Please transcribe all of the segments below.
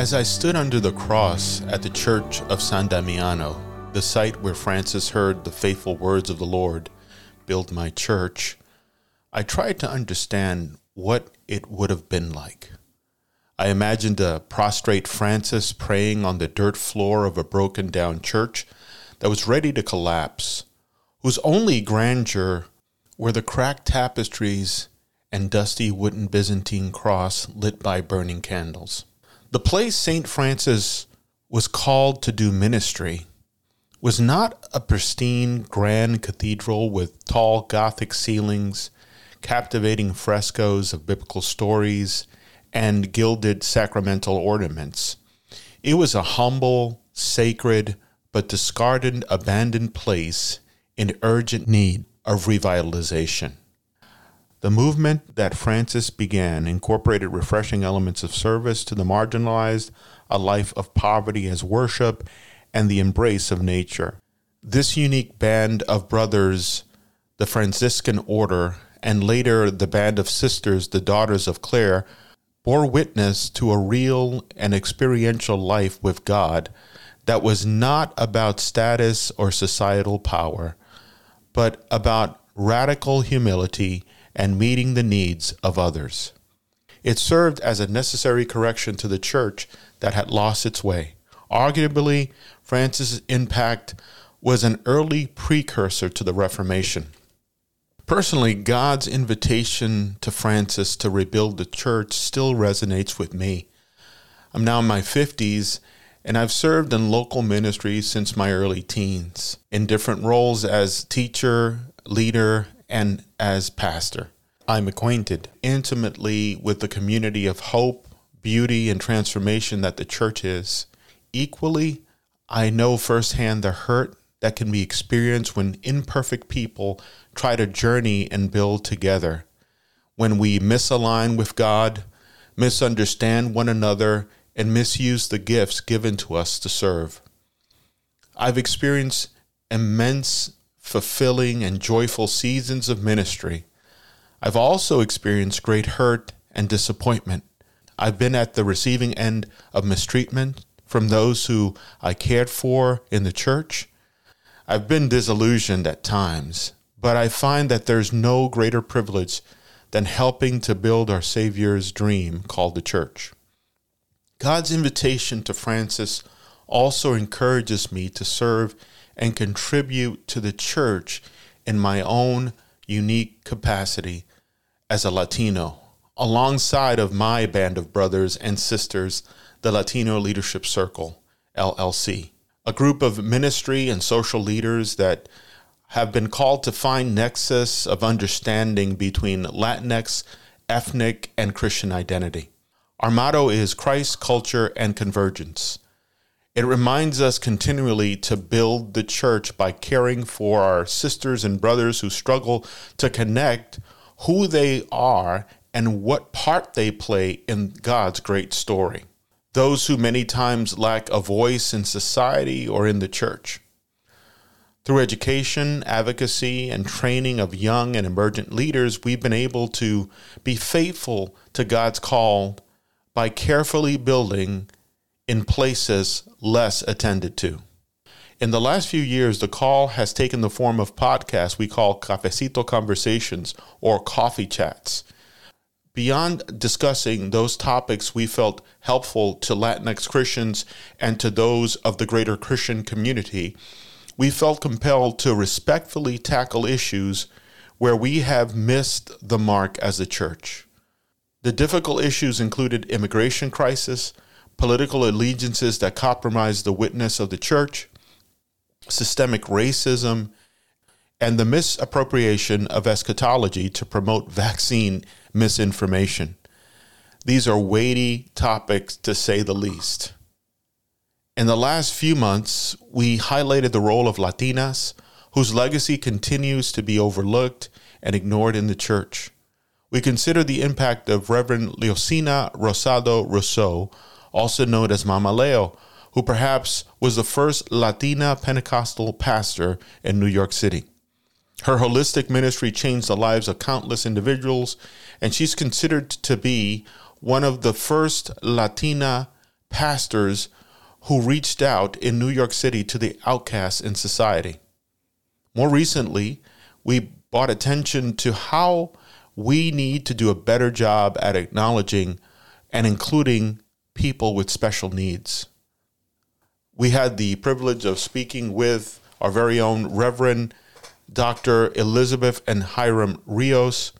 As I stood under the cross at the church of San Damiano, the site where Francis heard the faithful words of the Lord, Build my church, I tried to understand what it would have been like. I imagined a prostrate Francis praying on the dirt floor of a broken down church that was ready to collapse, whose only grandeur were the cracked tapestries and dusty wooden Byzantine cross lit by burning candles. The place St. Francis was called to do ministry was not a pristine grand cathedral with tall Gothic ceilings, captivating frescoes of biblical stories, and gilded sacramental ornaments. It was a humble, sacred, but discarded, abandoned place in urgent need of revitalization. The movement that Francis began incorporated refreshing elements of service to the marginalized, a life of poverty as worship, and the embrace of nature. This unique band of brothers, the Franciscan order, and later the band of sisters, the Daughters of Clare, bore witness to a real and experiential life with God that was not about status or societal power, but about radical humility and meeting the needs of others. It served as a necessary correction to the church that had lost its way. Arguably, Francis' impact was an early precursor to the Reformation. Personally, God's invitation to Francis to rebuild the church still resonates with me. I'm now in my 50s and I've served in local ministries since my early teens in different roles as teacher, leader, and as pastor. I'm acquainted intimately with the community of hope, beauty, and transformation that the church is. Equally, I know firsthand the hurt that can be experienced when imperfect people try to journey and build together. When we misalign with God, misunderstand one another, and misuse the gifts given to us to serve. I've experienced immense fulfilling, and joyful seasons of ministry. I've also experienced great hurt and disappointment. I've been at the receiving end of mistreatment from those who I cared for in the church. I've been disillusioned at times, but I find that there's no greater privilege than helping to build our Savior's dream called the church. God's invitation to Francis also encourages me to serve and contribute to the church in my own unique capacity as a Latino, alongside of my band of brothers and sisters, the Latino Leadership Circle, LLC, a group of ministry and social leaders that have been called to find nexus of understanding between Latinx, ethnic, and Christian identity. Our motto is Christ, culture, and convergence. It reminds us continually to build the church by caring for our sisters and brothers who struggle to connect who they are and what part they play in God's great story. Those who many times lack a voice in society or in the church. Through education, advocacy, and training of young and emergent leaders, we've been able to be faithful to God's call by carefully building in places less attended to. In the last few years, the call has taken the form of podcasts we call Cafecito Conversations or coffee chats. Beyond discussing those topics we felt helpful to Latinx Christians and to those of the greater Christian community, we felt compelled to respectfully tackle issues where we have missed the mark as a church. The difficult issues included immigration crisis, political allegiances that compromise the witness of the church, systemic racism, and the misappropriation of eschatology to promote vaccine misinformation. These are weighty topics to say the least. In the last few months, we highlighted the role of Latinas, whose legacy continues to be overlooked and ignored in the church. We consider the impact of Reverend Leoncia Rosado Rousseau also known as Mama Leo, who perhaps was the first Latina Pentecostal pastor in New York City. Her holistic ministry changed the lives of countless individuals, and she's considered to be one of the first Latina pastors who reached out in New York City to the outcasts in society. More recently, we brought attention to how we need to do a better job at acknowledging and including people with special needs. We had the privilege of speaking with our very own Reverend Dr. Elizabeth and Hiram Rios,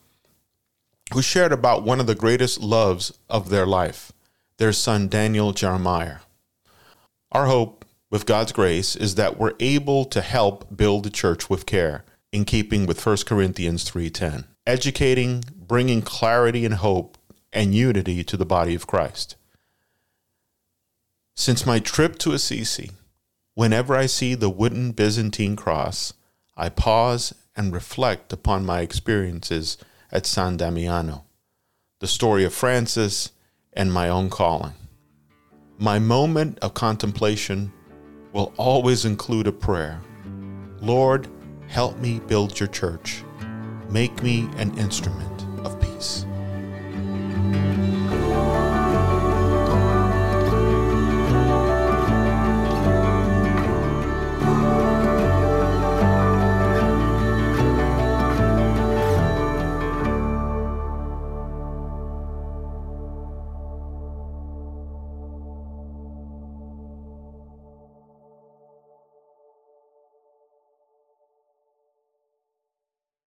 who shared about one of the greatest loves of their life, their son Daniel Jeremiah. Our hope, with God's grace, is that we're able to help build the church with care, in keeping with 1 Corinthians 3:10, educating, bringing clarity and hope and unity to the body of Christ. Since my trip to Assisi, whenever I see the wooden Byzantine cross, I pause and reflect upon my experiences at San Damiano, the story of Francis, and my own calling. My moment of contemplation will always include a prayer Lord, help me build your church. Make me an instrument